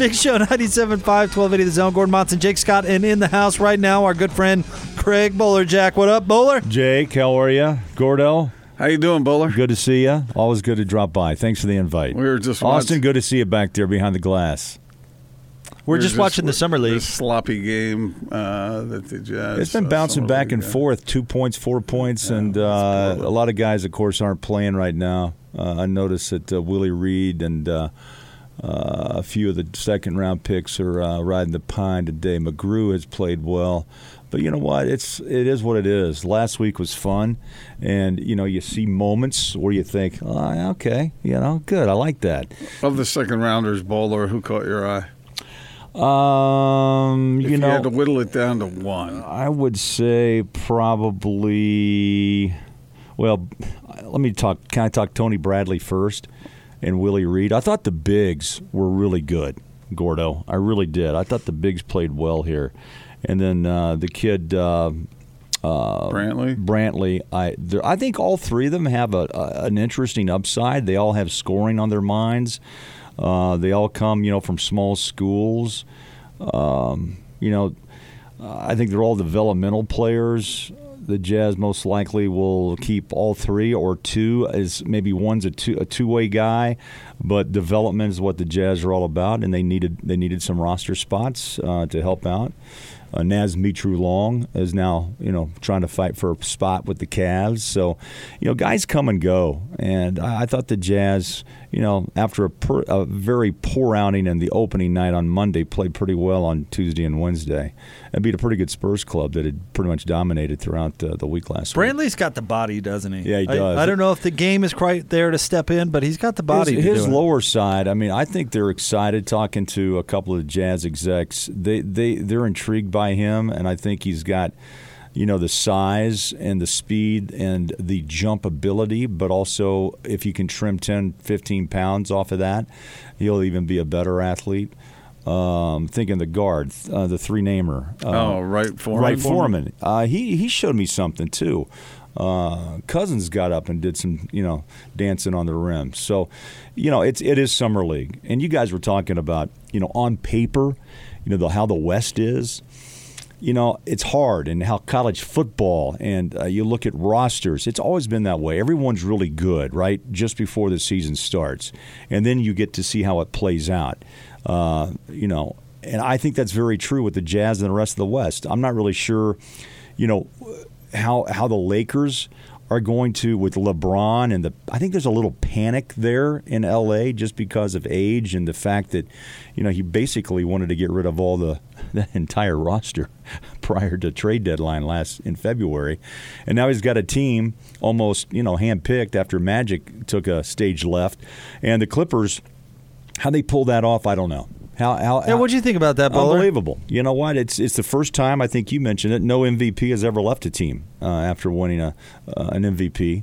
Big Show 97.5, 1280 The Zone. Gordon Monson, Jake Scott, and in the house right now, our good friend Craig Bolerjack, what up, Boler? Jake, how are you? Gordo, How you doing, Boler? good to see you. Always good to drop by. Thanks for the invite. We were just Austin, watch- good to see you back there behind the glass. We're we were just, watching the Summer League. This sloppy game uh, that the Jazz. It's been uh, bouncing back League, and yeah. forth, two points, four points, and uh, a lot of guys, of course, aren't playing right now. Uh, I noticed that uh, Willie Reed and uh, a few of the second round picks are uh, riding the pine today. McGrew has played well, but you know what? It's it is what it is. Last week was fun, and you know you see moments where you think, oh, okay, you know, good, I like that. Of the second rounders, Boler, who caught your eye? Um, If you know, you, had to whittle it down to one. I would say probably. Well, let me talk. Can I talk Tony Bradley first and Willie Reed? I thought the bigs were really good, Gordo. I really did. I thought the bigs played well here, and then uh, the kid. Uh, Brantley. Brantley, I I think all three of them have a, a an interesting upside. They all have scoring on their minds. Uh, they all come, you know, from small schools. Um, you know, I think they're all developmental players. The Jazz most likely will keep all three or two as maybe one's a two a two way guy, but development is what the Jazz are all about, and they needed they needed some roster spots uh, to help out. Uh, Naz Mitrou-Long is now, you know, trying to fight for a spot with the Cavs. So, you know, guys come and go. And I, I thought the Jazz, you know, after a, per, a very poor outing in the opening night on Monday, played pretty well on Tuesday and Wednesday, and beat a pretty good Spurs club that had pretty much dominated throughout uh, the week last week. Brantley's got the body, doesn't he? Yeah, he does. I, don't know if the game is quite there to step in, but he's got the body. His, his lower side. I mean, I think they're excited talking to a couple of jazz execs. They they they're intrigued by him, and I think he's got. You know the size and the speed and the jump ability, but also if you can trim 10, 15 pounds off of that, you'll even be a better athlete. Um, thinking the guard, uh, the three namer. Uh, oh, right Foreman. Wright-Foreman. Uh, he he showed me something too. Uh, Cousins got up and did some, you know, dancing on the rim. So, you know, it's it is summer league, and you guys were talking about, you know, on paper, you know, the, how the West is. You know, it's hard, and how college football, and uh, you look at rosters. It's always been that way. Everyone's really good, right, just before the season starts, and then you get to see how it plays out. Uh, you know, and I think that's very true with the Jazz and the rest of the West. I'm not really sure, you know, how how the Lakers are going to with LeBron and the I think there's a little panic there in LA just because of age and the fact that you know he basically wanted to get rid of all the entire roster prior to trade deadline last in February. And now he's got a team almost you know handpicked after Magic took a stage left. And the Clippers how they pull that off I don't know how how Yeah, what do you think about that, Boler? Unbelievable. You know what? It's it's the first time I think you mentioned it. No MVP has ever left a team uh, after winning a uh, an MVP,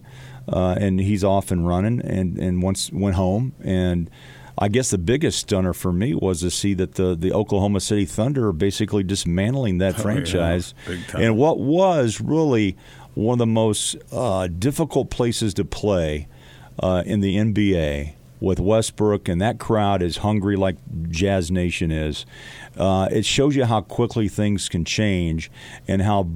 uh, and he's off and running, and and once went home. And I guess the biggest stunner for me was to see that the the Oklahoma City Thunder are basically dismantling that Oh, yeah. franchise, Big time. and what was really one of the most uh, difficult places to play uh, in the NBA with Westbrook, and that crowd is hungry like Jazz Nation is. Uh, it shows you how quickly things can change and how.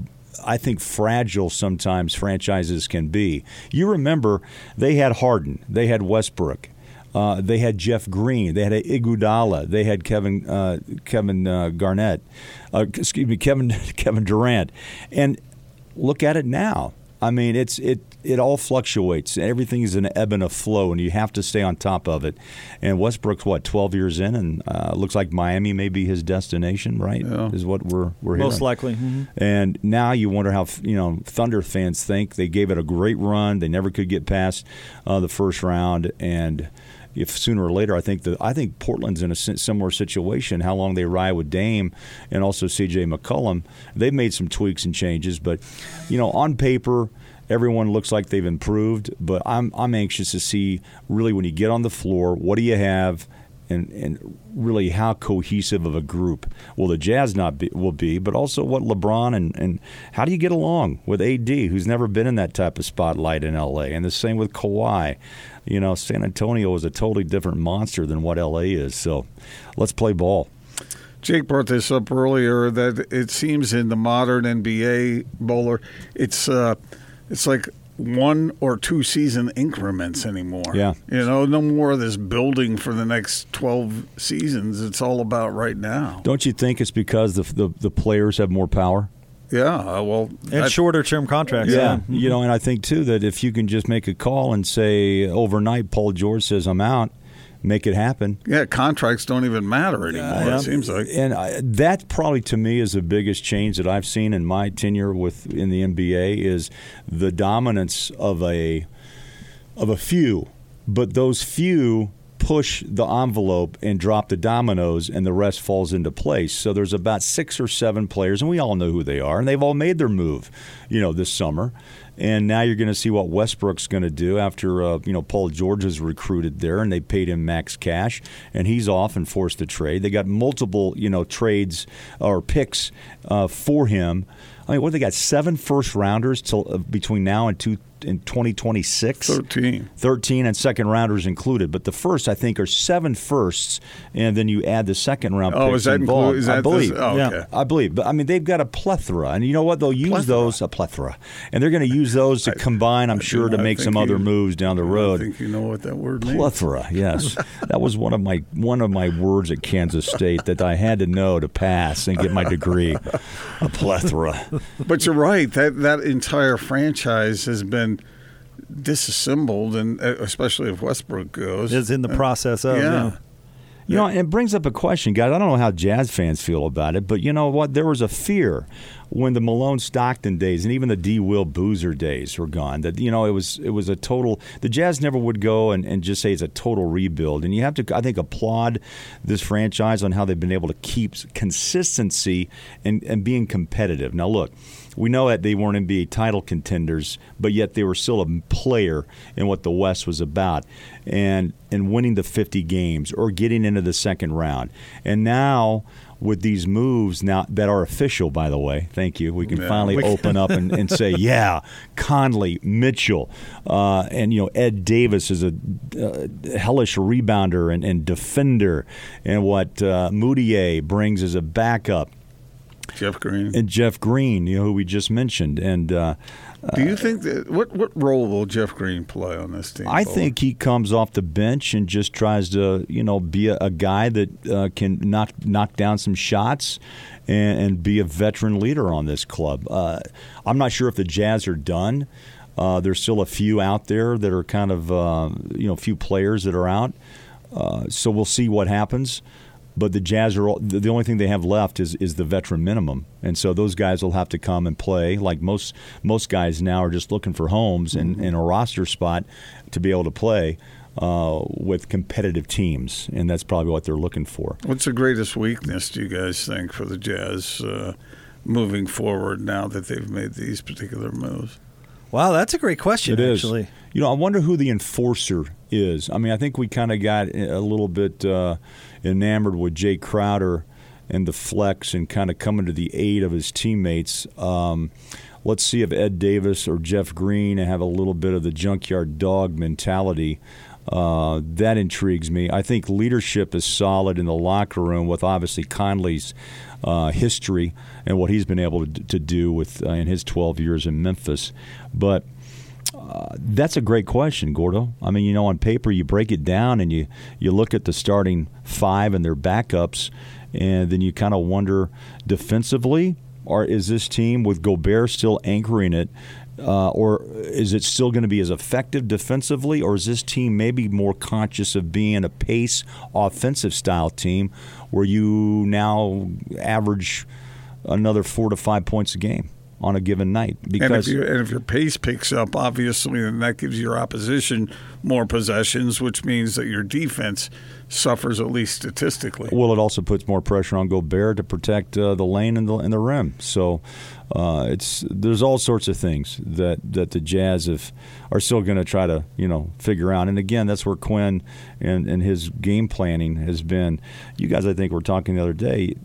I think fragile sometimes franchises can be. You remember they had Harden, they had Westbrook, uh, they had Jeff Green, they had Iguodala, they had Kevin uh, Kevin uh, Garnett, uh, excuse me, Kevin Kevin Durant, and look at it now. I mean, it's it it all fluctuates. Everything is an ebb and a flow, and you have to stay on top of it. And Westbrook's what twelve years in, and uh, looks like Miami may be his destination. Right, Yeah. is what we're we're Most hearing. likely. Mhm. And now you wonder how you know Thunder fans think they gave it a great run. They never could get past uh, the first round, and if sooner or later, I think that I think Portland's in a similar situation. How long they ride with Dame and also C.J. McCollum, they've made some tweaks and changes, but you know, on paper. Everyone looks like they've improved, but I'm I'm anxious to see really when you get on the floor, what do you have, and and really how cohesive of a group will the Jazz not be, will be, but also what LeBron and and how do you get along with AD, who's never been in that type of spotlight in LA, and the same with Kawhi. You know, San Antonio is a totally different monster than what LA is. So, let's play ball. Jake brought this up earlier that it seems in the modern NBA Boler, it's uh, it's like one or two season increments anymore. Yeah. you know, no more of this building for the next twelve seasons. It's all about right now. Don't you think it's because the the, the players have more power? Yeah, uh, well, And I- shorter term contracts. Yeah, you know, and I think too that if you can just make a call and say overnight, Paul George says I'm out, make it happen. yeah, contracts don't even matter anymore. Yeah. It seems like. And I, that probably to me is the biggest change that I've seen in my tenure with in the NBA is the dominance of a of a few, but those few push the envelope and drop the dominoes and the rest falls into place. So there's about 6 or 7 players and we all know who they are and they've all made their move, you know, this summer. And now you're going to see what Westbrook's going to do after uh, you know Paul George is recruited there and they paid him max cash and he's off and forced to trade. They got multiple you know trades or picks uh, for him. I mean, what they got seven first rounders till uh, between now and two in 2026. 13. 13 and second rounders included, but the first I think are seven firsts, and then you add the second round Oh, picks is that involved. include? Is that I believe. This, oh, Yeah. okay. I believe, but I mean they've got a plethora, and you know what? They'll use Plethora. those a plethora, and they're going to use those to combine. I'm I sure do to make some think other moves down the road. I road. think you know what that word means. Plethora, yes, that was one of my one of my words at Kansas State that I had to know to pass and get my degree. A plethora. But you're right. That that entire franchise has been disassembled, and uh, especially if Westbrook goes, Is in the process of. yeah. yeah. You know, it brings up a question, guys. I don't know how Jazz fans feel about it, but you know what? There was a fear when the Malone Stockton days and even the D. Will Boozer days were gone that you know it was it was a total. The Jazz never would go and, and just say it's a total rebuild, and you have to I think applaud this franchise on how they've been able to keep consistency and and being competitive. Now look. We know that they weren't NBA title contenders, but yet they were still a player in what the West was about, and and winning the 50 games or getting into the second round. And now with these moves now that are official, by the way, thank you. We can Yeah. finally We- open up and, and say, yeah, Conley, Mitchell, uh, and you know Ed Davis is a uh, hellish rebounder and, and defender, and what uh, Mudiay brings as a backup Jeff Green. and Jeff Green, you know, who we just mentioned. And uh, Do you think that what what role will Jeff Green play on this team? I think he comes off the bench and just tries to, you know, be a, a guy that uh, can knock knock down some shots and, and be a veteran leader on this club. Uh, I'm not sure if the Jazz are done. Uh, there's still a few out there that are kind of, uh, you know, a few players that are out. Uh, so we'll see what happens. But the Jazz are all, the only thing they have left is is the veteran minimum, and so those guys will have to come and play. Like most most guys now are just looking for homes and, and a roster spot to be able to play uh, with competitive teams, and that's probably what they're looking for. What's the greatest weakness do you guys think for the Jazz uh, moving forward now that they've made these particular moves? Wow, that's a great question, It is. actually. You know, I wonder who the enforcer is. I mean, I think we kind of got a little bit uh, enamored with Jae Crowder and the flex and kind of coming to the aid of his teammates. Um, let's see if Ed Davis or Jeff Green have a little bit of the junkyard dog mentality. Uh, that intrigues me. I think leadership is solid in the locker room with obviously Conley's uh, history and what he's been able to, to do with uh, in his 12 years in Memphis. But that's a great question, Gordo. I mean, you know, on paper, you break it down and you, you look at the starting five and their backups, and then you kind of wonder defensively, or is this team with Gobert still anchoring it? Uh, or is it still going to be as effective defensively, or is this team maybe more conscious of being a pace offensive style team where you now average another four to five points a game? on a given night And if, because and if your pace picks up, obviously, then that gives your opposition more possessions, which means that your defense suffers at least statistically. well, it also puts more pressure on Gobert to protect uh, the lane and the and the rim. So uh, it's there's all sorts of things that, that the Jazz have, are still going to try to you know figure out. And again, that's where Quinn and, and his game planning has been. You guys, I think, were talking the other day.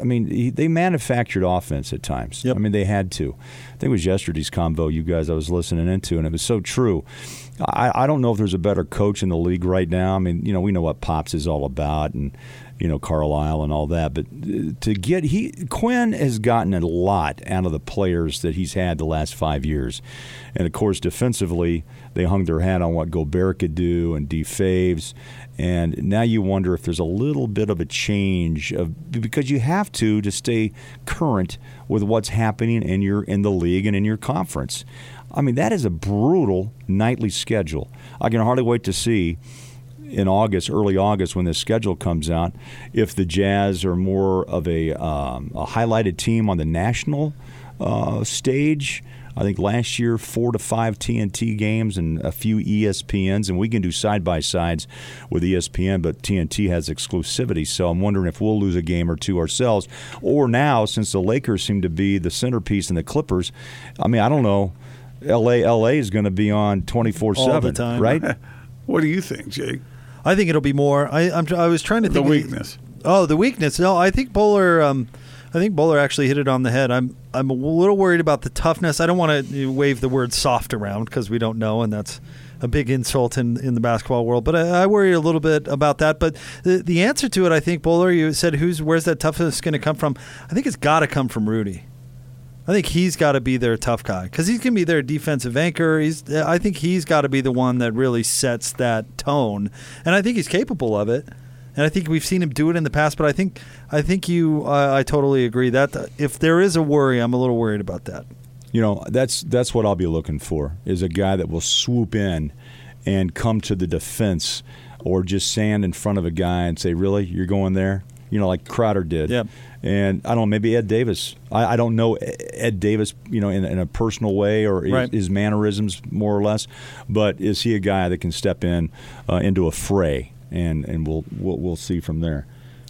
I mean, he, they manufactured offense at times. Yep. I mean, they had to. I think it was yesterday's convo you guys I was listening into, and it was so true. I, I don't know if there's a better coach in the league right now. I mean, you know, we know what Pops is all about, and you know Carlisle and all that. But uh, to get he Quinn has gotten a lot out of the players that he's had the last five years, and of course defensively they hung their hat on what Gobert could do and D Faves, and now you wonder if there's a little bit of a change of because you have to to stay current with what's happening in your in the league and in your conference. I mean that is a brutal nightly schedule. I can hardly wait to see in August, early August, when this schedule comes out, if the Jazz are more of a, um, a highlighted team on the national uh, stage. I think last year four to five TNT games and a few ESPNs, and we can do side by sides with ESPN, but TNT has exclusivity. So I'm wondering if we'll lose a game or two ourselves, or now since the Lakers seem to be the centerpiece and the Clippers, I mean I don't know. LA, LA is going to be on 24 All the 7, time. right? What do you think, Jake? I think it'll be more. I I'm, I was trying to The think of weakness. Oh, the weakness. No, I think Boler. Um, I think Boler actually hit it on the head. I'm I'm a little worried about the toughness. I don't want to wave the word soft around because we don't know, and that's a big insult in, in the basketball world. But I, I worry a little bit about that. But the the answer to it, I think Boler, you said, who's where's that toughness going to come from? I think it's got to come from Rudy. I think he's got to be their tough guy because he's going to be their defensive anchor. He's, I think he's got to be the one that really sets that tone, and I think he's capable of it. And I think we've seen him do it in the past. But I think, I think you, I I totally agree that uh, if there is a worry, I'm a little worried about that. You know, that's that's what I'll be looking for is a guy that will swoop in and come to the defense or just stand in front of a guy and say, "Really, you're going there?" You know, like Crowder did. Yep. And I don't know, maybe Ed Davis. I, I don't know Ed Davis, you know, in, in a personal way or his- his, mannerisms more or less. But is he a guy that can step in uh, into a fray? And and we'll we'll, we'll see from there.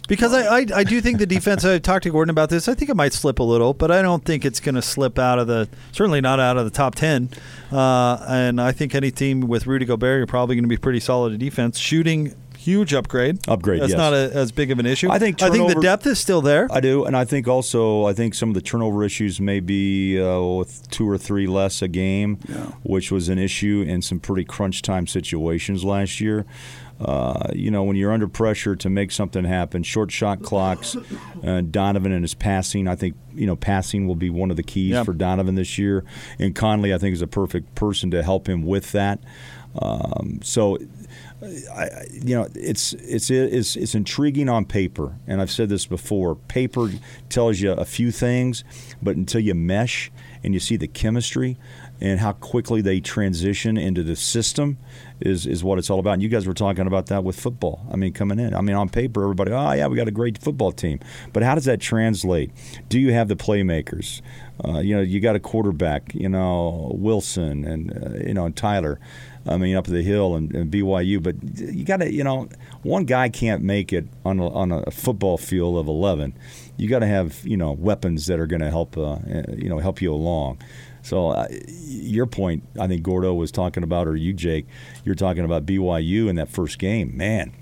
Because I, I, I do think the defense. I talked to Gordon about this. I think it might slip a little, but I don't think it's going to slip out of the certainly not out of the top ten. Uh, and I think any team with Rudy Gobert, you're probably going to be pretty solid at defense. Shooting, huge upgrade. Upgrade, That's yes. not a, as big of an issue. I think I think the depth is still there. I do, and I think also I think some of the turnover issues may be uh, with two or three less a game, which was an issue in some pretty crunch time situations last year. Uh, you know, when you're under pressure to make something happen, short shot clocks, uh, Donovan and his passing. I think you know passing will be one of the keys Yeah. for Donovan this year, and Conley I think is a perfect person to help him with that. Um, so I, you know, it's it's it's it's intriguing on paper, and I've said this before. Paper tells you a few things, but until you mesh and you see the chemistry and how quickly they transition into the system is is what it's all about. And you guys were talking about that with football. I mean, coming in. I mean, on paper, everybody, oh yeah, we got a great football team, but how does that translate? Do you have the playmakers? Uh, you know, you got a quarterback, you know, Wilson and uh, you know and Tyler. I mean, up the hill and, and BYU, but you got to, you know, one guy can't make it on a, on a football field of eleven. You got to have, you know, weapons that are going to help, uh, you know, help you along. So, uh, your point, I think Gordo was talking about, or you, Jake, you're talking about BYU in that first game. Man,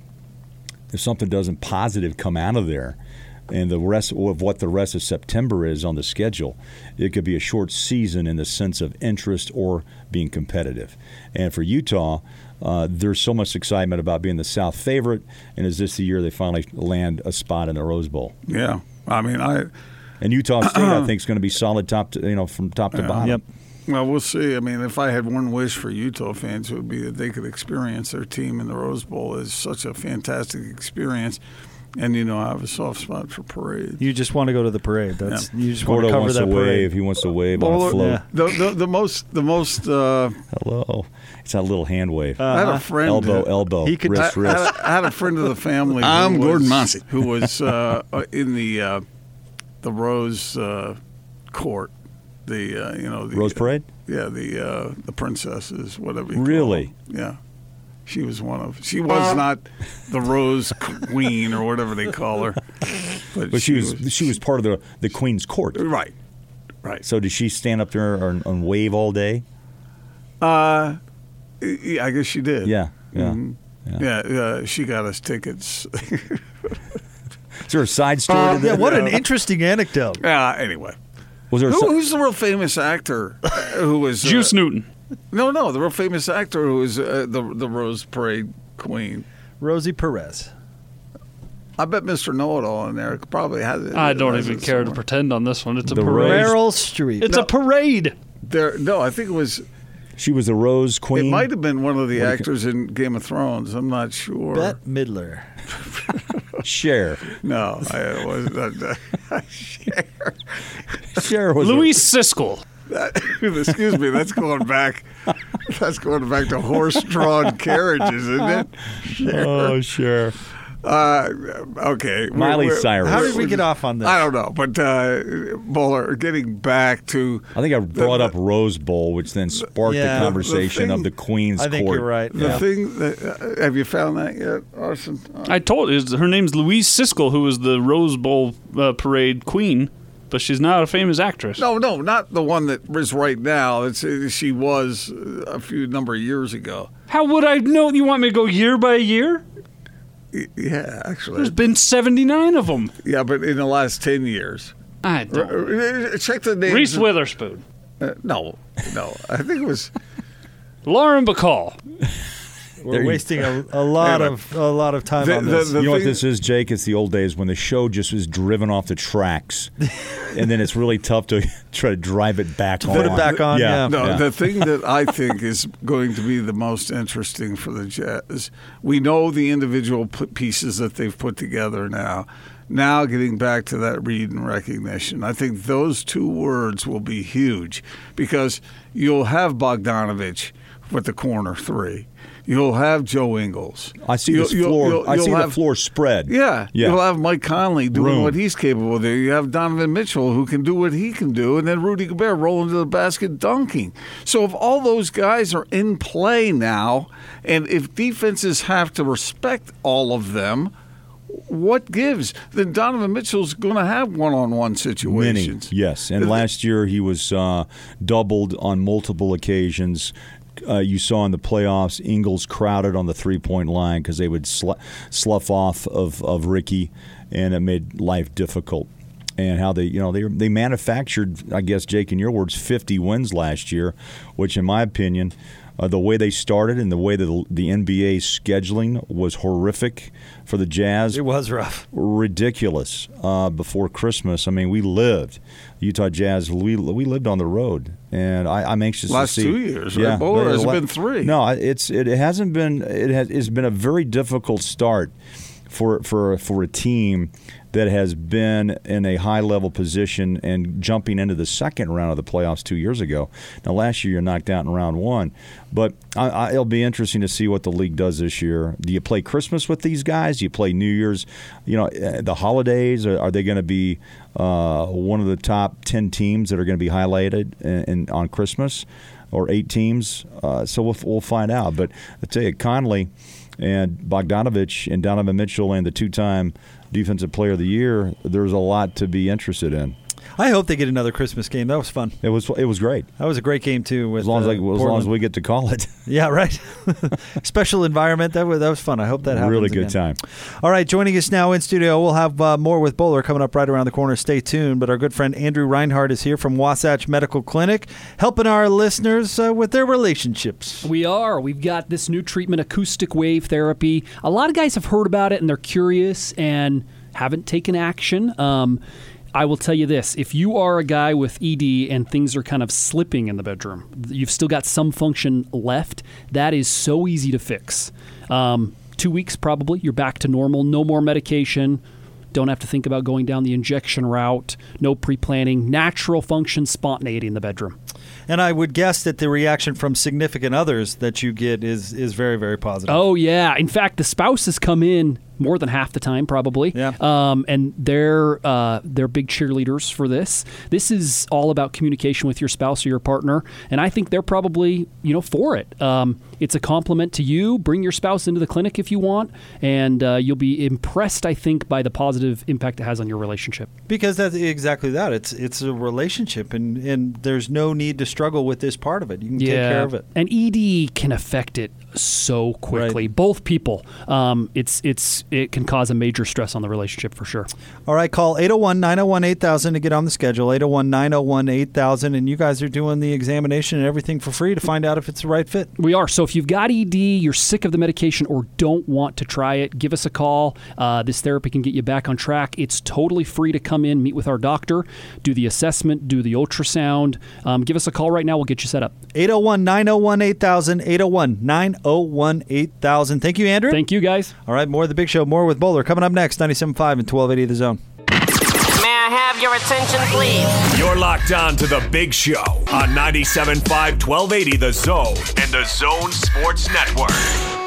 if something doesn't positive come out of there, and the rest of what the rest of September is on the schedule, it could be a short season in the sense of interest or being competitive. And for Utah, uh, there's so much excitement about being the South favorite, and is this the year they finally land a spot in the Rose Bowl? Yeah, I mean, I And Utah State, I think, is going to be solid top, to, you know, from top to bottom. Yep. well, we'll see. I mean, if I had one wish for Utah fans, it would be that they could experience their team in the Rose Bowl as such a fantastic experience. And you know, I have a soft spot for parades. You just want to go to the parade. That's you just want to cover wants that to parade. wave. He wants to wave on a float. yeah. The, the the most the most uh, Hello. It's that little hand wave. I had a friend elbow, uh, elbow, He could- I, wrist, I wrist. had, I had a friend of the family. I'm was- Gordon Mossy. who was uh, uh, in the uh, the Rose uh, court the uh, you know the Rose Parade? Yeah, the uh, the princesses, whatever. You call Really? them. Yeah. She was one of. She was not the Rose Queen or whatever they call her, but, But she was she was part of the the Queen's court. right, right. So did she stand up there and, and wave all day? Uh, yeah, I guess she did. Yeah, yeah. Mhm. Yeah, uh, she got us tickets. Is there a side story to Yeah, what an interesting anecdote. yeah. Anyway, Was there Who, si- who's the real famous actor uh, who was uh, Juice Newton. No, no, the real famous actor who was uh, the the Rose Parade Queen. Rosie Perez. I bet Mr. Know It All in there probably has it. I don't has even it care to somewhere. pretend on this one. It's a The parade. Meryl Streep. It's a parade. There, no, I think it was. she was the Rose Queen? It might have been one of the What do you actors in Game of Thrones. I'm not sure. Bette Midler. Cher. No, I it was not. Cher was Louise Siskel. That, excuse me, that's going back. That's going back to horse-drawn carriages, isn't it? Oh, sure. Uh, okay, we're- Miley we're- Cyrus. How did we get off on this? I don't know, but uh, Boler, getting back to I think I brought up Rose Bowl, which then sparked Yeah. the conversation The of the thing- Queen's I think court. you're right. the Yeah. thing that uh, have you found that yet, Arson? I told you her name's Louise Siskel, who was the Rose Bowl uh, parade queen, but she's not a famous actress. no, no, not the one that is right now. It's uh, she was uh, a few number of years ago. How would I know? You want me to go year by year? Yeah, actually, There's been 79 of them. yeah, but in the last ten years, I don't. uh, check the names. Reese Witherspoon, Uh, no, no, I think it was. Lauren Bacall. We're There you- wasting a, a lot Anyway. of a lot of time The- on this. the you know what this is, Jake? It's the old days when the show just was driven off the tracks, and then it's really tough to try to drive it back on. put it back on, yeah. No, yeah. the thing that I think is going to be the most interesting for the Jazz, we know the individual pieces that they've put together now. Now, getting back to that read and recognition, I think those two words will be huge because you'll have Bogdanovich with the corner three. You'll have Joe Ingles. I see You'll- this you'll- floor. you'll- I see you'll the have- floor spread. yeah. Yeah. You'll have Mike Conley doing Room. what he's capable of doing. You have Donovan Mitchell who can do what he can do, and then Rudy Gobert rolling to the basket dunking. So if all those guys are in play now, and if defenses have to respect all of them, what gives? Then Donovan Mitchell's going to have one-on-one situations. Many, situations. yes. And last year he was uh, doubled on multiple occasions. Uh, you saw in the playoffs, Ingles crowded on the three point line because they would sl- slough off of, of Ricky, and it made life difficult. And how they, you know, they they manufactured, I guess, Jake, in your words, 50 wins last year, which, in my opinion, uh, the way they started and the way that the, the NBA scheduling was horrific for the Jazz it was rough. ridiculous uh, before Christmas. I mean, we lived Utah Jazz. We we lived on the road, and I, I'm anxious Last to see. two years, right? Bowler? the- Has it been three? No, it's it hasn't been. It has it's been a very difficult start for for for a team that has been in a high level position and jumping into the second round of the playoffs two years ago. Now, last year you're knocked out in round one, but I, I, it'll be interesting to see what the league does this year. Do you play Christmas with these guys? Do you play New Year's? You know, uh, the holidays are, are they going to be uh, one of the top ten teams that are going to be highlighted in, in, on Christmas? Or eight teams, uh, so we'll, we'll find out. But I tell you, Conley and Bogdanovich and Donovan Mitchell and the two-time Defensive Player of the Year, there's a lot to be interested in. I hope they get another Christmas game. That was fun. It was it was great That was a great game too. With as long as uh, like, as long as we get to call it. Yeah, right. Special environment. That was that was fun. I hope that happens. really good again. time. All right, joining us now in studio, we'll have uh, more with Boler coming up right around the corner. Stay tuned. But our good friend Andrew Reinhardt is here from Wasatch Medical Clinic, helping our listeners uh, with their relationships. We are. We've got this new treatment, acoustic wave therapy. A lot of guys have heard about it and they're curious and haven't taken action. Um, I will tell you this if you are a guy with ED and things are kind of slipping in the bedroom, you've still got some function left, that is so easy to fix. Um, two weeks probably, you're back to normal, no more medication. Don't have to think about going down the injection route. No pre planning. Natural function, spontaneity in the bedroom. And I would guess that the reaction from significant others that you get is is very very positive. Oh yeah. In fact, the spouses come in more than half the time, probably. Yeah. Um, and they're uh, they're big cheerleaders for this. This is all about communication with your spouse or your partner, and I think they're probably you know for it. Um, it's a compliment to you. Bring your spouse into the clinic if you want, and uh, you'll be impressed. I think by the positive impact it has on your relationship. Because that's exactly that. It's it's a relationship, and, and there's no need to struggle with this part of it. You can take care of it. And ED can affect it so quickly. Right. Both people. Um, it's it's it can cause a major stress on the relationship for sure. All right, call 801 901 8000 to get on the schedule. 801 901 8000. And you guys are doing the examination and everything for free to find out if it's the right fit. We are. So if you've got ED, you're sick of the medication, or don't want to try it, give us a call. Uh, this therapy can get you back on track. It's totally free to come in, meet with our doctor, do the assessment, do the ultrasound. Um, give us a call right now. We'll get you set up. 801 901 8000. 801 901 8000. Thank you, Andrew. Thank you, guys. All right, more of the big show, more with Boler. Coming up next, 97.5 and 1280 The Zone. Have your attention, please? You're locked on to the big show on 97.5 1280 The Zone and the Zone Sports Network.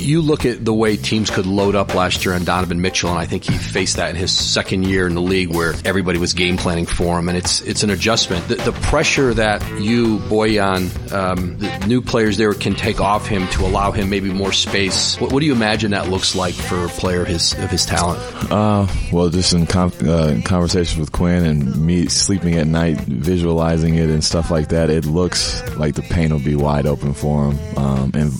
You look at the way teams could load up last year on Donovan Mitchell, and I think he faced that in his second year in the league where everybody was game planning for him, and it's it's an adjustment. The, the pressure that you, Bojan, um, the new players there can take off him to allow him maybe more space. What, what do you imagine that looks like for a player of his of his talent? Uh, well, just in, com- uh, in conversations with Quinn and me sleeping at night, visualizing it and stuff like that, it looks like the paint will be wide open for him. Um, and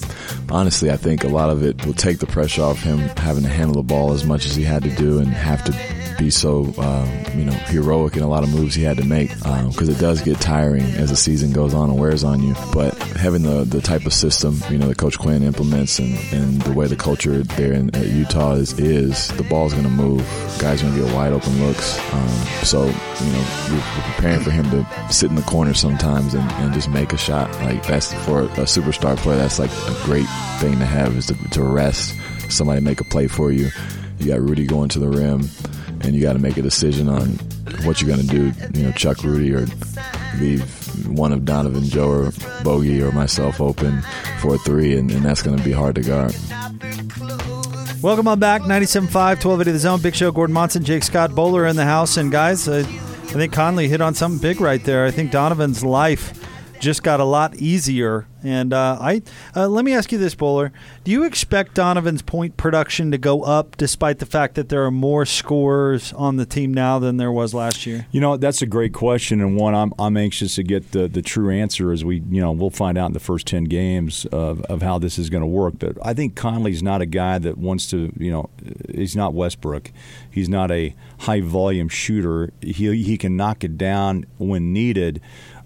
honestly, I think a lot of it will take the pressure off him having to handle the ball as much as he had to do and have to be so, um, you know, heroic in a lot of moves he had to make because it does get tiring as the season goes on and wears on you. But having the, the type of system, you know, that Coach Quinn implements and, and the way the culture there in at Utah is, is the ball's going to move. Guys going to get wide open looks. Um, so, you know, we're, we're preparing for him to sit in the corner sometimes and, and just make a shot. Like that's for a superstar player. That's like a great thing to have is to, to rest somebody make a play for you. You got Rudy going to the rim, and you got to make a decision on what you're going to do. You know, Chuck Rudy or leave one of Donovan, Joe, or Bogey or myself open for three, and, and that's going to be hard to guard. Welcome on back, 97.5, 1280 The Zone. Big Show, Gordon Monson, Jake Scott, Boler in the house. And guys, uh, I think Conley hit on something big right there. I think Donovan's life just got a lot easier. And uh, I uh, let me ask you this, Boler: Do you expect Donovan's point production to go up, despite the fact that there are more scorers on the team now than there was last year? You know, that's a great question, and one I'm, I'm anxious to get the, the true answer as we, you know, we'll find out in the first 10 games of, of how this is going to work. But I think Conley's not a guy that wants to, you know, he's not Westbrook. He's not a high volume shooter. He, he can knock it down when needed.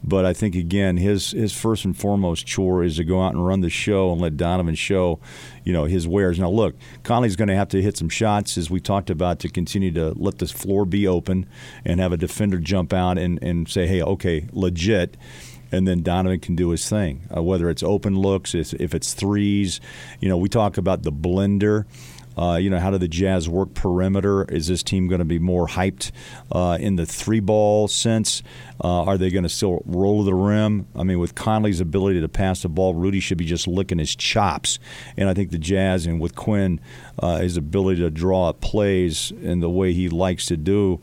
But I think again, his his first and foremost chore is to go out and run the show and let Donovan show, you know, his wares. Now look, Conley's going to have to hit some shots as we talked about to continue to let this floor be open and have a defender jump out and, and say, hey, okay, legit and then Donovan can do his thing. Uh, whether it's open looks, if, if it's threes, you know, we talk about the blender. Uh, you know, how do the Jazz work perimeter? Is this team going to be more hyped uh, in the three ball sense? Uh, are they going to still roll to the rim? I mean, with Conley's ability to pass the ball, Rudy should be just licking his chops. And I think the Jazz, and with Quinn, uh, his ability to draw up plays and the way he likes to do,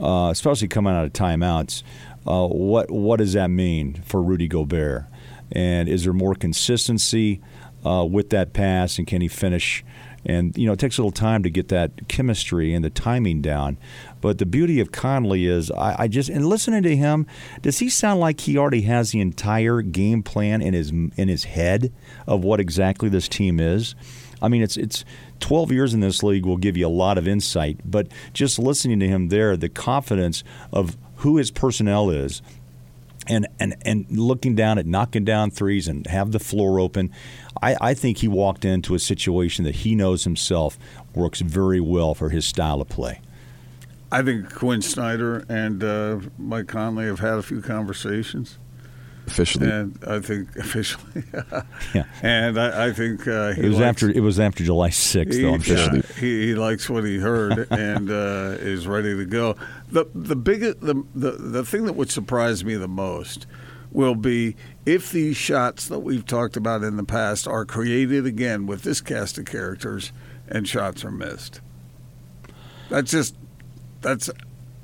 uh, especially coming out of timeouts, uh, what what does that mean for Rudy Gobert? And is there more consistency with that pass? And can he finish? And you know, it takes a little time to get that chemistry and the timing down. But the beauty of Conley is, I, I, just and listening to him, does he sound like he already has the entire game plan in his in his head of what exactly this team is? I mean, it's it's 12 years in this league will give you a lot of insight. But just listening to him there, the confidence of who his personnel is, and, and and looking down at knocking down threes and have the floor open, I, I think he walked into a situation that he knows himself works very well for his style of play. I think Quinn Snyder and uh, Mike Conley have had a few conversations. Officially, and I think officially, yeah. And I, I think uh, it was likes, after it was after July sixth. Though I'm he, sure yeah, he, he likes what he heard and uh, is ready to go. the the biggest the, the the thing that would surprise me the most will be if these shots that we've talked about in the past are created again with this cast of characters and shots are missed. That's just that's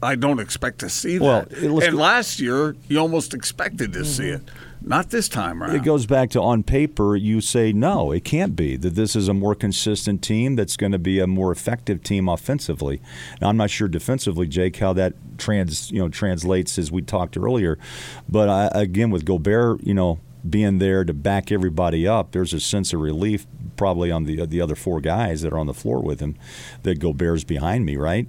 I don't expect to see that. Well, it- and last year you almost expected to see mm-hmm. it. Not this time around. It goes back to on paper, you say no, it can't be that this is a more consistent team that's going to be a more effective team offensively. Now, I'm not sure defensively, Jake, how that trans you know translates as we talked earlier, but I, again with Gobert, you know. Being there to back everybody up, there's a sense of relief probably on the the other four guys that are on the floor with him. That Gobert's behind me, right?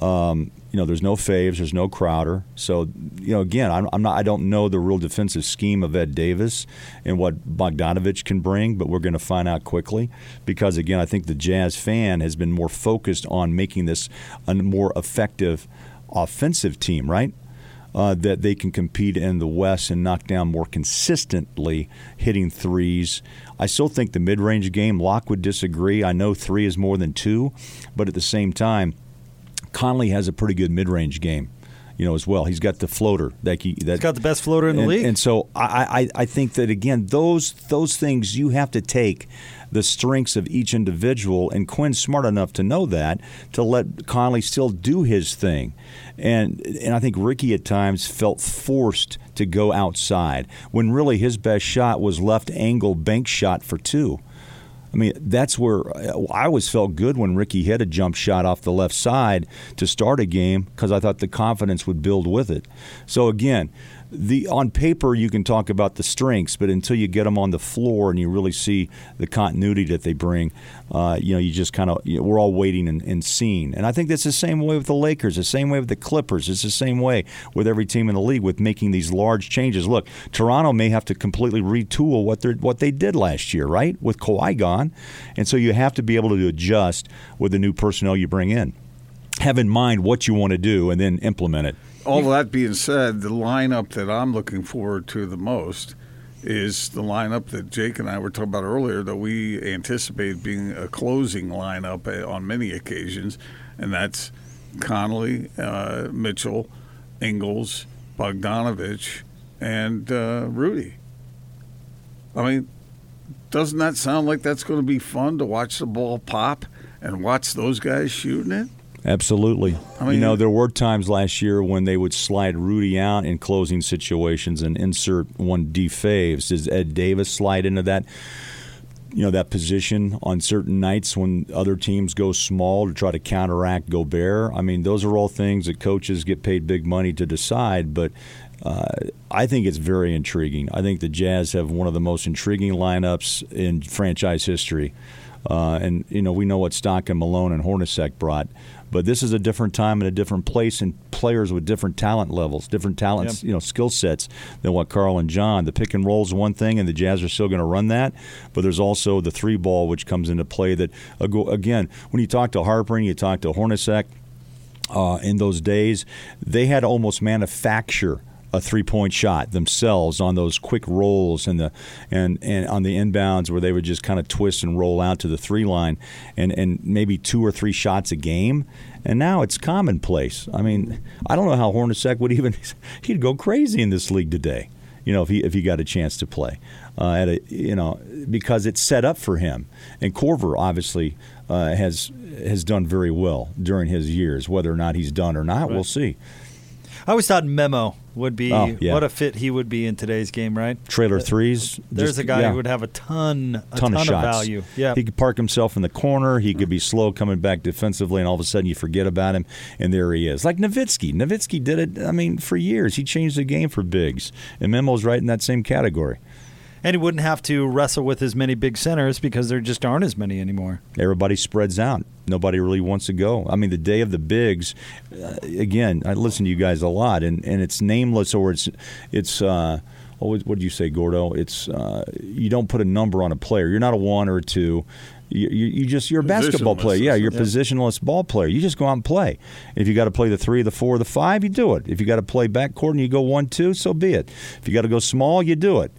Um, you know, there's no Faves, there's no Crowder. So, you know, again, I'm, I'm not, I don't know the real defensive scheme of Ed Davis and what Bogdanovich can bring, but we're going to find out quickly because, again, I think the Jazz fan has been more focused on making this a more effective offensive team, right? Uh, that they can compete in the West and knock down more consistently, hitting threes. I still think the mid range game, Locke would disagree. I know three is more than two, but at the same time, Conley has a pretty good mid-range game, you know, as well. He's got the floater that he that He's got the best floater in the and, league. And so I, I I think that again those those things you have to take the strengths of each individual, and Quinn's smart enough to know that to let Conley still do his thing, and and I think Ricky at times felt forced to go outside when really his best shot was left angle bank shot for two. I mean, that's where uh, I always felt good when Ricky hit a jump shot off the left side to start a game because I thought the confidence would build with it. So again, the on paper you can talk about the strengths, but until you get them on the floor and you really see the continuity that they bring, uh, you know, you just kind of you know, we're all waiting and, and seeing. And I think that's the same way with the Lakers, the same way with the Clippers. It's the same way with every team in the league with making these large changes. Look, Toronto may have to completely retool what they what they did last year, right, with Kawhi gone, and so you have to be able to adjust with the new personnel you bring in. Have in mind what you want to do and then implement it. All that being said, the lineup that I'm looking forward to the most is the lineup that Jake and I were talking about earlier that we anticipate being a closing lineup uh, on many occasions, and that's Conley, uh, Mitchell, Ingles, Bogdanovich, and uh, Rudy. I mean, doesn't that sound like that's going to be fun to watch the ball pop and watch those guys shooting it? Absolutely. I mean- you know, there were times last year when they would slide Rudy out in closing situations and insert one D faves. Does Ed Davis slide into that? You know that position on certain nights when other teams go small to try to counteract Gobert. I mean, those are all things that coaches get paid big money to decide. But uh, I think it's very intriguing. I think the Jazz have one of the most intriguing lineups in franchise history. Uh, and you know we know what Stock and Malone, and Hornacek brought, but this is a different time and a different place, and players with different talent levels, different talents, you know, skill sets than what Carl and John. The pick and roll is one thing, and the Jazz are still going to run that, but there's also the three ball which comes into play. That again, when you talk to Harper and you talk to Hornacek, uh, in those days, they had almost manufacture a three-point shot themselves on those quick rolls and the and, and on the inbounds where they would just kind of twist and roll out to the three line and, and maybe two or three shots a game. And now it's commonplace. I mean, I don't know how Hornacek would even he'd go crazy in this league today. You know, if he if he got a chance to play, uh, at a you know because it's set up for him. And Korver obviously uh, has has done very well during his years. Whether or not he's done or not, we'll see. I always thought Memo would be Oh, yeah. what a fit he would be in today's game, right? Trailer uh, threes. There's just- a guy yeah. who would have a ton, a ton, ton, of shots. value. Yeah, he could park himself in the corner. He could be slow coming back defensively, and all of a sudden you forget about him, and there he is. Like Nowitzki. Nowitzki did it. I mean, for years he changed the game for bigs, and Memo's right in that same category. And he wouldn't have to wrestle with as many big centers because there just aren't as many anymore. Everybody spreads out. Nobody really wants to go. I mean, the day of the bigs. Uh, again, I listen to you guys a lot, and, and it's nameless or it's it's. Uh, what would- what did you say, Gordo? It's uh, you don't put a number on a player. You're not a one or a two. You, you, you just you're a basketball player. Yeah, you're a yeah. positionless ball player. You just go out and play. If you got to play the three, the four, the five, you do it. If you got to play backcourt and you go one, two, so be it. If you got to go small, you do it.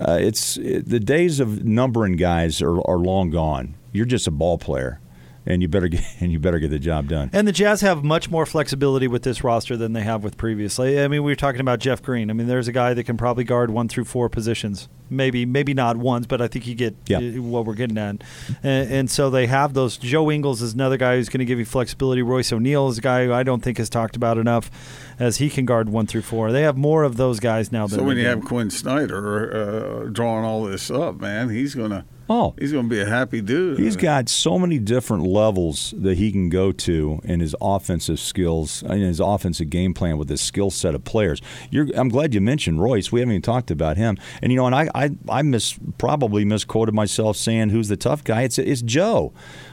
Uh, it's it, the days of numbering guys are, are long gone. You're just a ball player, and you better get and you better get the job done. And the Jazz have much more flexibility with this roster than they have with previously. I mean, we were talking about Jeff Green. I mean, there's a guy that can probably guard one through four positions. Maybe, maybe not ones, but I think you get Yeah. uh, what we're getting at. And, and so they have those. Joe Ingles is another guy who's going to give you flexibility. Royce O'Neale is a guy who I don't think is talked about enough, as he can guard one through four. They have more of those guys now. Than So when you have Quinn Snyder uh, drawing all this up, man, he's gonna Oh, he's gonna be a happy dude. He's got so many different levels that he can go to in his offensive skills and his offensive game plan with his skill set of players. You're, I'm glad you mentioned Royce. We haven't even talked about him. And you know, and I, I, I mis, probably misquoted myself saying who's the tough guy. It's it's Joe.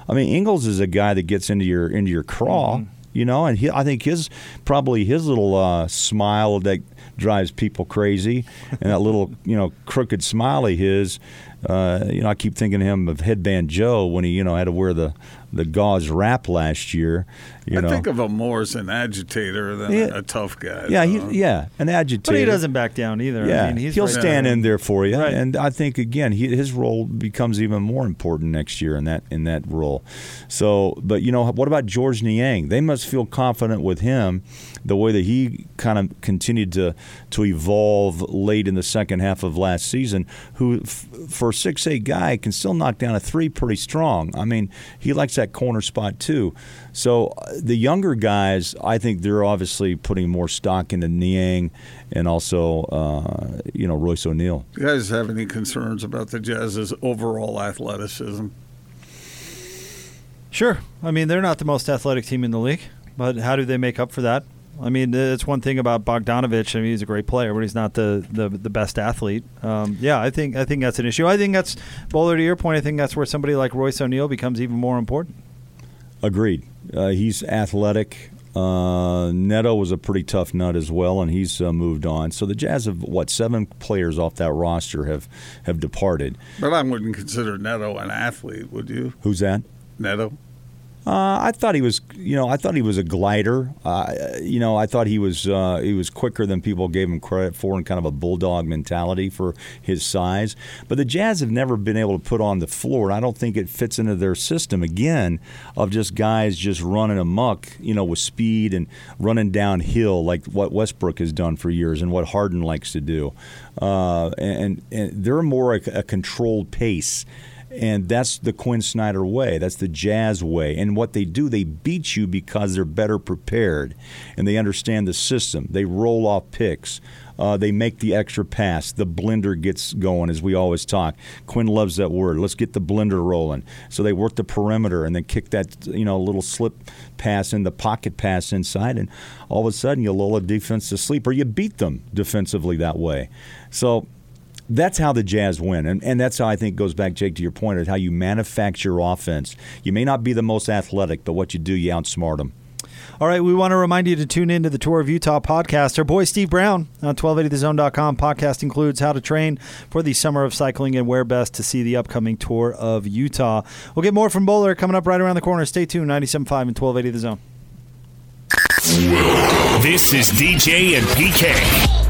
I mean, Ingles is a guy that gets into your into your craw. You know, and he, I think his probably his little uh, smile that drives people crazy, and that little you know crooked smile of his. Uh, you know, I keep thinking of him of Headband Joe when he you know had to wear the the gauze wrap last year. You I know, think of him more as an agitator than Yeah. a, a tough guy. yeah, though. he, yeah, an agitator. but he doesn't back down either. Yeah, I mean, he's he'll right stand there. in there for you, Right. and I think again he, his role becomes even more important next year in that in that role. So, but you know, what about Georges Niang? They must feel confident with him, the way that he kind of continued to to evolve late in the second half of last season. Who, f- for a six eight guy, can still knock down a three pretty strong. I mean, he likes that corner spot too. So uh, the younger guys, I think they're obviously putting more stock into Niang and also uh, you know Royce O'Neale. You guys have any concerns about the Jazz's overall athleticism? Sure. I mean, they're not the most athletic team in the league, but how do they make up for that? I mean, it's one thing about Bogdanovich. I mean, he's a great player, but he's not the, the, the best athlete. Um, yeah, I think I think that's an issue. I think that's Boler to your point. I think that's where somebody like Royce O'Neale becomes even more important. Agreed. Uh, he's athletic. Uh, Neto was a pretty tough nut as well, and he's uh, moved on. So the Jazz have what seven players off that roster have have departed. But I wouldn't consider Neto an athlete, would you? Who's that? Neto. Uh, I thought he was, you know, I thought he was a glider. Uh, you know, I thought he was uh, he was quicker than people gave him credit for, and kind of a bulldog mentality for his size. But the Jazz have never been able to put on the floor, and I don't think it fits into their system again of just guys just running amok, you know, with speed and running downhill like what Westbrook has done for years and what Harden likes to do. Uh, and, and they're more a, a controlled pace. And that's the Quinn Snyder way. That's the Jazz way. And what they do, they beat you because they're better prepared and they understand the system. They roll off picks. Uh, they make the extra pass. The blender gets going, as we always talk. Quinn loves that word. Let's get the blender rolling. So they work the perimeter and then kick that you know little slip pass in the pocket pass inside, and all of a sudden you lull a defense to sleep, or you beat them defensively that way. So that's how the Jazz win. And, and that's how I think goes back, Jake, to your point of how you manufacture offense. You may not be the most athletic, but what you do, you outsmart them. All right, we want to remind you to tune in to the Tour of Utah podcast. Our boy Steve Brown on 1280thezone.com. Podcast includes how to train for the summer of cycling and where best to see the upcoming Tour of Utah. We'll get more from Boler coming up right around the corner. Stay tuned, 97.5 and 1280 The Zone. This is DJ and PK.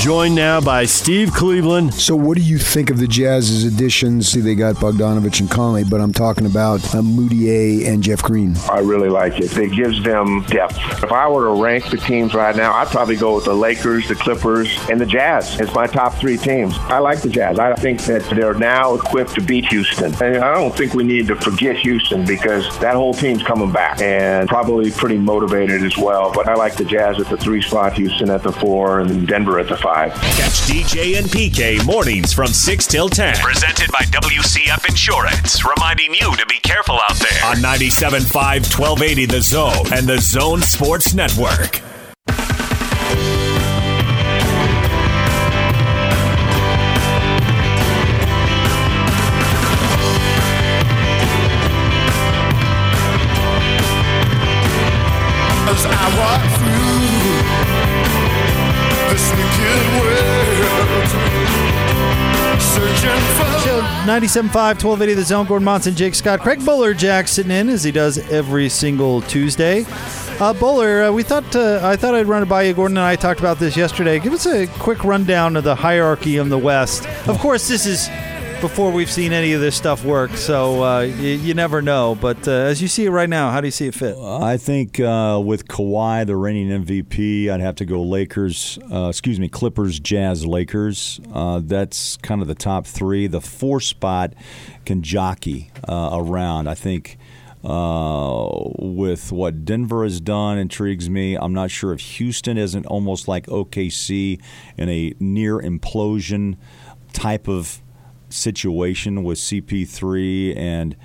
Joined now by Steve Cleveland. So, what do you think of the Jazz's additions? See, they got Bogdanovich and Conley, but I'm talking about uh, Mudiay and Jeff Green. I really like it. It gives them depth. If I were to rank the teams right now, I'd probably go with the Lakers, the Clippers, and the Jazz as my top three teams. I like the Jazz. I think that they're now equipped to beat Houston. And I don't think we need to forget Houston because that whole team's coming back and probably pretty motivated as well. But I like the Jazz at the three spot, Houston at the four, and Denver at the five. Catch DJ and PK mornings from 6 till 10. Presented by WCF Insurance, reminding you to be careful out there. On 97.5, 1280 The Zone and The Zone Sports Network. Show 97.5, 1280 The Zone. Gordon Monson, Jake Scott. Craig Bolerjack sitting in as he does every single Tuesday. Uh, Bowler, uh, we thought uh, I thought I'd run it by you. Gordon and I talked about this yesterday. Give us a quick rundown of the hierarchy in the West. Of course, this is before we've seen any of this stuff work. So uh, you, you never know. But uh, as you see it right now, how do you see it fit? I think uh, with Kawhi, the reigning MVP, I'd have to go Lakers. Uh, excuse me, Clippers, Jazz, Lakers. Uh, that's kind of the top three. The four spot can jockey uh, around. I think. Uh, with what Denver has done intrigues me. I'm not sure if Houston isn't almost like OKC in a near implosion type of situation with CP3 and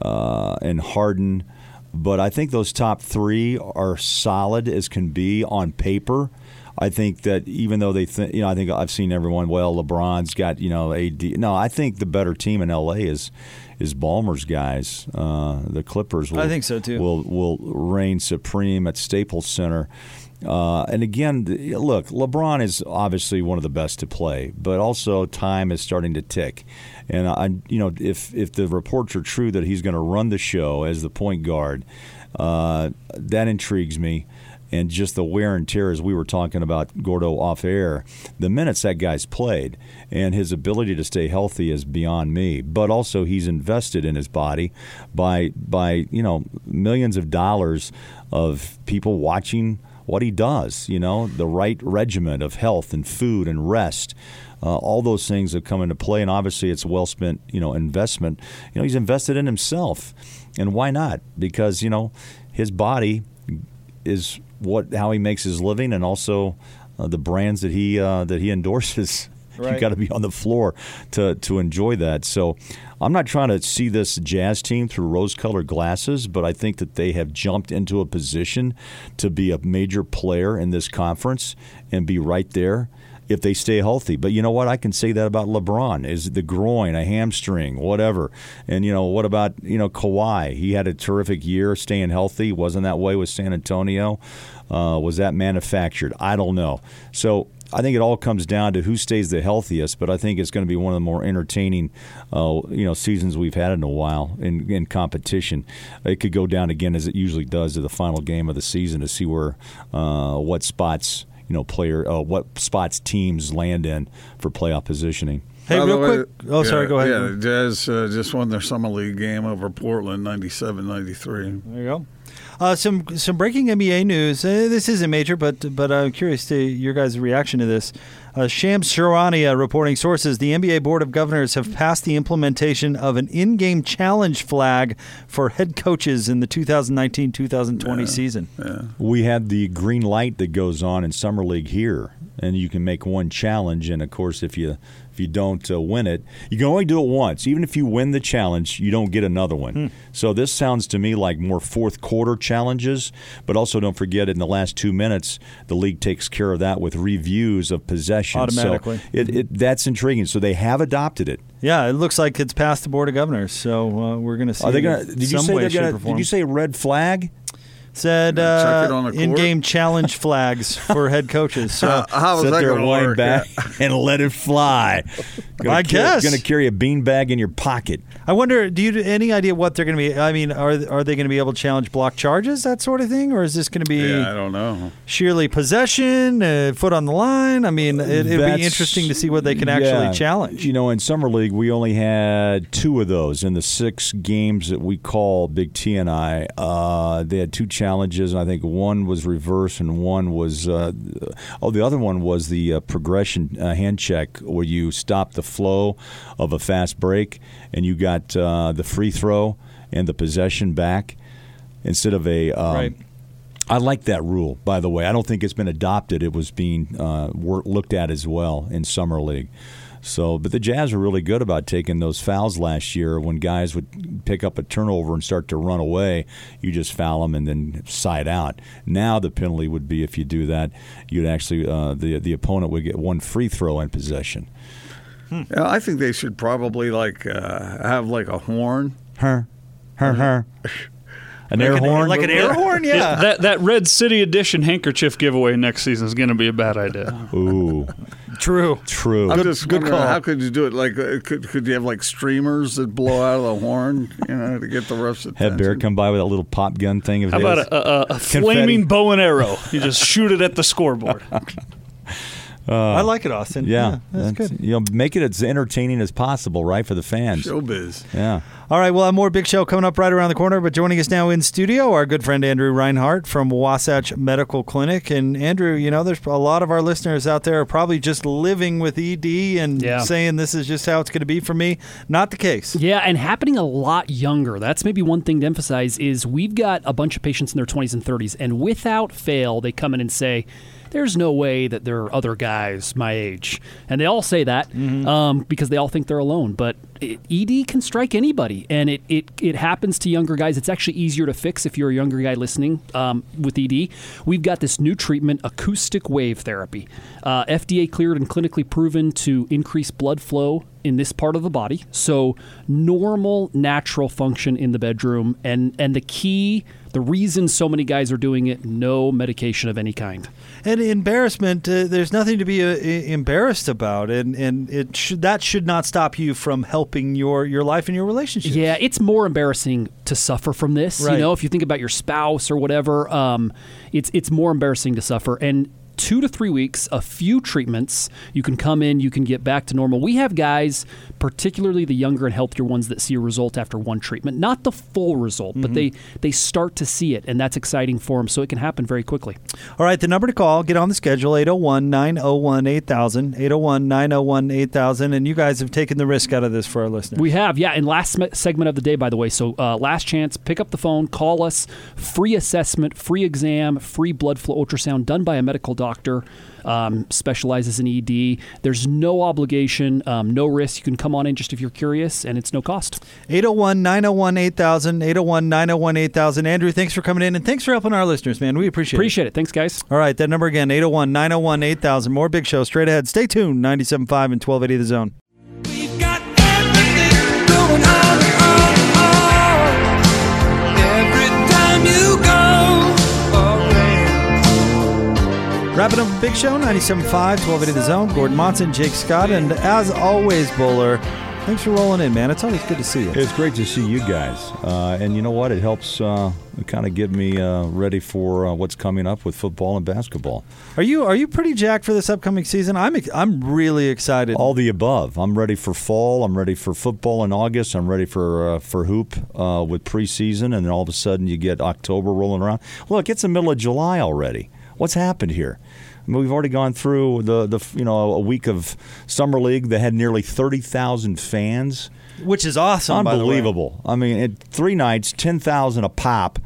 uh, and Harden. But I think those top three are solid as can be on paper. I think that even though they think, you know, I think I've seen everyone. Well, LeBron's got you know AD. No, I think the better team in LA is is Ballmer's guys. Uh, the Clippers. Will, I think so, too. Will will reign supreme at Staples Center. Uh, and again, look, LeBron is obviously one of the best to play, but also time is starting to tick. And I, you know, if if the reports are true that he's going to run the show as the point guard, uh, that intrigues me. And just the wear and tear, as we were talking about Gordo off air, the minutes that guy's played and his ability to stay healthy is beyond me. But also, he's invested in his body by by you know millions of dollars of people watching what he does. You know, the right regimen of health and food and rest. Uh, all those things have come into play, and obviously, it's a well spent, you know, investment. You know, he's invested in himself, and why not? Because you know, his body is what how he makes his living, and also uh, the brands that he uh, that he endorses. Right. You got to be on the floor to to enjoy that. So, I'm not trying to see this Jazz team through rose-colored glasses, but I think that they have jumped into a position to be a major player in this conference and be right there if they stay healthy. But you know what? I can say that about LeBron. Is the groin, a hamstring, whatever. And you know, what about, you know, Kawhi? He had a terrific year staying healthy. Wasn't that way with San Antonio? Uh, was that manufactured? I don't know. So I think it all comes down to who stays the healthiest, but I think it's going to be one of the more entertaining, uh, you know, seasons we've had in a while in, in competition. It could go down again as it usually does to the final game of the season to see where uh, what spots you know player uh, what spots teams land in for playoff positioning. Hey, By real way, quick. Oh, sorry. Go ahead. Yeah, the Jazz uh, just won their summer league game over Portland, 97-93. There you go. Uh, some some breaking NBA news. Uh, this isn't major, but but I'm curious to your guys' reaction to this. Uh, Shams Charania reporting sources: The NBA Board of Governors have passed the implementation of an in-game challenge flag for head coaches in the 2019-2020 season. We had the green light that goes on in summer league here, and you can make one challenge. And of course, if you if you don't uh, win it, you can only do it once. Even if you win the challenge, you don't get another one. So this sounds to me like more fourth quarter challenges. But also, don't forget in the last two minutes, the league takes care of that with reviews of possession. Automatically. so it, it, that's intriguing. So they have adopted it. Yeah, it looks like it's passed the Board of Governors, so uh, we're going to see. Are they gonna, Did you say way, gonna. Did you say red flag? Said uh, it on in-game challenge flags for head coaches. So Uh, how is Sit that there, going to wind work? back, and let it fly. Gonna I guess. going to carry a beanbag in your pocket. I wonder, do you any idea what they're going to be? I mean, are are they going to be able to challenge block charges, that sort of thing, or is this going to be Yeah, I don't know. sheerly possession, uh, foot on the line? I mean, it, it'd be interesting to see what they can actually challenge. You know, in summer league, we only had two of those in the six games that we call Big T and I. Uh, they had two challenges, and I think one was reverse and one was uh, oh, the other one was the uh, progression uh, hand check where you stop the flow of a fast break and you got uh, the free throw and the possession back instead of a um, Right. I like that rule, by the way. I don't think it's been adopted. It was being uh, looked at as well in summer league. So, but the Jazz were really good about taking those fouls last year. When guys would pick up a turnover and start to run away, you just foul them and then side out. Now the penalty would be if you do that, you'd actually uh, the the opponent would get one free throw in possession. Yeah, I think they should probably like uh, have like a horn. Her, her, her. An Like air an- horn, like an air horn, yeah. that that Red City Edition handkerchief giveaway next season is going to be a bad idea. Ooh, True. true. I'm just good wondering call. how could you do it? Like, uh, could could you have like streamers that blow out of the horn, you know, to get the refs' attention? Have Bear come by with a little pop gun thing of How his. about a, a, a flaming bow and arrow? You just shoot it at the scoreboard. Uh, I like it, Austin. Yeah, that's good. You know, make it as entertaining as possible, right, for the fans. Showbiz. Yeah. All right, we'll have more Big Show coming up right around the corner. But joining us now in studio, our good friend Andrew Reinhardt from Wasatch Medical Clinic. And Andrew, you know, there's a lot of our listeners out there are probably just living with ED and Yeah. saying this is just how it's going to be for me. Not the case. Yeah, and happening a lot younger. That's maybe one thing to emphasize is we've got a bunch of patients in their 20s and 30s, and without fail, they come in and say, "There's no way that there are other guys my age," and they all say that um, because they all think they're alone. But it, ED can strike anybody, and it, it it happens to younger guys. It's actually easier to fix if you're a younger guy listening um, with ED. We've got this new treatment, acoustic wave therapy, uh, FDA cleared and clinically proven to increase blood flow in this part of the body. So normal, natural function in the bedroom, and and the key, the reason so many guys are doing it, no medication of any kind. And embarrassment, uh, there's nothing to be uh, embarrassed about, and and it should that should not stop you from helping your your life and your relationship. Yeah, it's more embarrassing to suffer from this. Right. You know, if you think about your spouse or whatever, um, it's it's more embarrassing to suffer. And two to three weeks, a few treatments, you can come in, you can get back to normal. We have guys, particularly the younger and healthier ones, that see a result after one treatment, not the full result, but Mhm. they they start to see it, and that's exciting for them. So it can happen very quickly. All right, the number to call, get on the schedule 801 901 8000, 801 901 8000. And you guys have taken the risk out of this for our listeners. We have, yeah. And last segment of the day, by the way. So, uh, last chance, pick up the phone, call us. Free assessment, free exam, free blood flow ultrasound done by a medical doctor. Um, specializes in ED. There's no obligation, um, no risk. You can come on in just if you're curious, and it's no cost. 801 901 8000, 801 901 8000. Andrew, thanks for coming in and thanks for helping our listeners, man. We appreciate it. Appreciate it. Thanks, guys. All right, that number again, 801 901 8000. More big show straight ahead. Stay tuned, 97.5 and 1280 The Zone. Wrapping up a big show, 97.5, 1280 The Zone. Gordon Monson, Jake Scott, and as always, Boler, thanks for rolling in, man. It's always good to see you. It's great to see you guys, uh, and you know what? It helps uh, kind of get me uh, ready for uh, what's coming up with football and basketball. Are you are you pretty jacked for this upcoming season? I'm ex- I'm really excited. All the above. I'm ready for fall. I'm ready for football in August. I'm ready for uh, for hoop uh, with preseason, and then all of a sudden you get October rolling around. Look, it's the middle of July already. What's happened here? I mean, we've already gone through the the you know a week of summer league that had nearly thirty thousand fans. Which is awesome, by the way. Unbelievable. I mean, it, three nights, ten thousand a pop,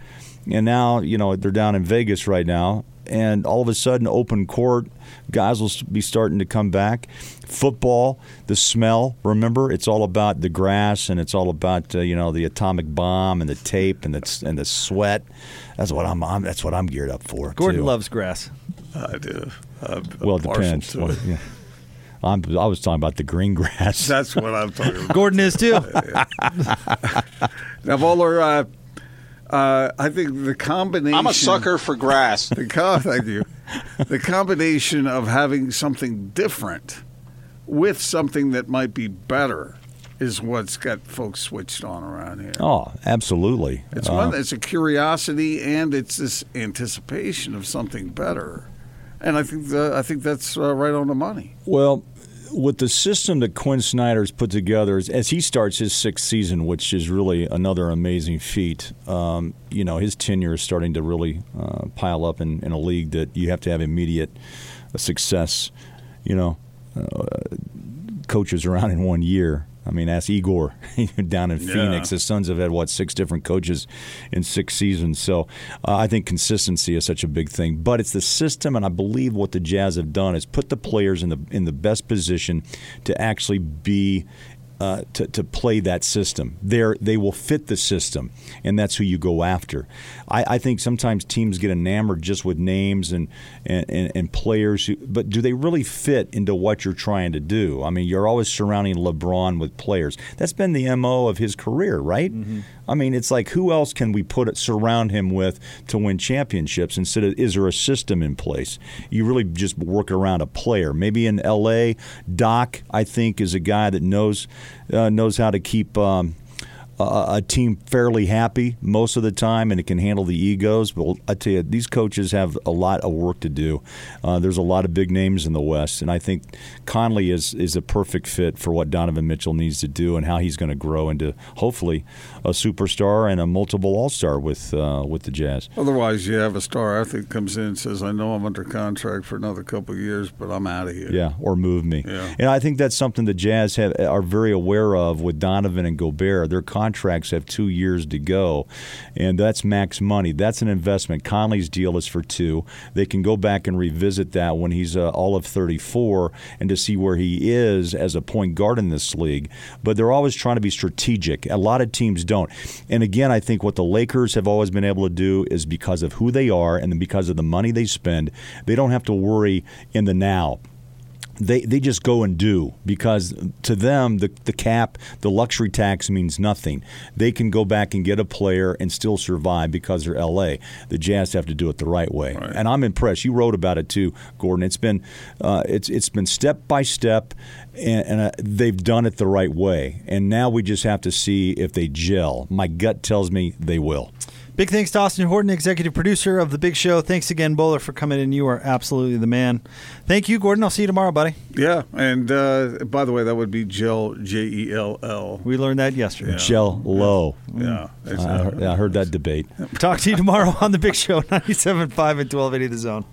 and now you know they're down in Vegas right now, and all of a sudden, open court, guys will be starting to come back. Football, the smell. Remember, it's all about the grass, and it's all about uh, you know the atomic bomb and the tape and the and the sweat. That's what I'm. I'm that's what I'm geared up for. Gordon too. loves grass. I do. I'm Well, it depends. to Well, it. yeah. I'm, I was talking about the green grass. That's what I'm talking about. Gordon is too. now, Boler, uh, uh, I think the combination. I'm a sucker for grass. The co- thank you. The combination of having something different with something that might be better is what's got folks switched on around here. Oh, absolutely. It's Uh, one. It's a curiosity, and it's this anticipation of something better, and I think the, I think that's uh, right on the money. Well, with the system that Quinn Snyder's put together, as- he starts his sixth season, which is really another amazing feat, um, you know, his tenure is starting to really uh, pile up in, in a league that you have to have immediate uh, success. You know, uh, coaches around in one year. I mean, ask Igor down in Yeah. Phoenix. His Suns have had what six different coaches in six seasons. So uh, I think consistency is such a big thing. But it's the system, and I believe what the Jazz have done is put the players in the in the best position to actually be. Uh, to, to play that system, they they will fit the system, and that's who you go after. I, I think sometimes teams get enamored just with names and and, and, and players, who, but do they really fit into what you're trying to do? I mean, you're always surrounding LeBron with players. That's been the mo of his career, right? I mean, it's like who else can we put it, surround him with to win championships instead of is there a system in place? You really just work around a player. Maybe in L.A., Doc, I think, is a guy that knows uh, knows how to keep. Um, a, a team fairly happy most of the time, and it can handle the egos. But I tell you, these coaches have a lot of work to do. Uh, there's a lot of big names in the West, and I think Conley is is a perfect fit for what Donovan Mitchell needs to do and how he's going to grow into hopefully a superstar and a multiple All Star with uh, with the Jazz. Otherwise, you have a star athlete comes in and says, "I know I'm under contract for another couple of years, but I'm out of here." Yeah, or move me. Yeah. And I think that's something the Jazz have are very aware of with Donovan and Gobert. Their contracts have two years to go, and that's max money. That's an investment. Conley's deal is for two. They can go back and revisit that when he's uh, all of 34 and to see where he is as a point guard in this league. But they're always trying to be strategic. A lot of teams don't. And again, I think what the Lakers have always been able to do is because of who they are and because of the money they spend, they don't have to worry in the now they they just go and do because to them the the cap the luxury tax means nothing. They can go back and get a player and still survive because they're L.A. The Jazz have to do it the right way, and I'm impressed. You wrote about it too, Gordon. It's been uh, it's it's been step by step, and, and uh, they've done it the right way. And now we just have to see if they gel. My gut tells me they will. Big thanks to Austin Horton, executive producer of The Big Show. Thanks again, Boler, for coming in. You are absolutely the man. Thank you, Gordon. I'll see you tomorrow, buddy. Yeah, and uh, by the way, that would be Gel J E L L. We learned that yesterday. Gel low. Yeah, I, heard, I heard that debate. Talk to you tomorrow on The Big Show, 97.5 and 1280 The Zone.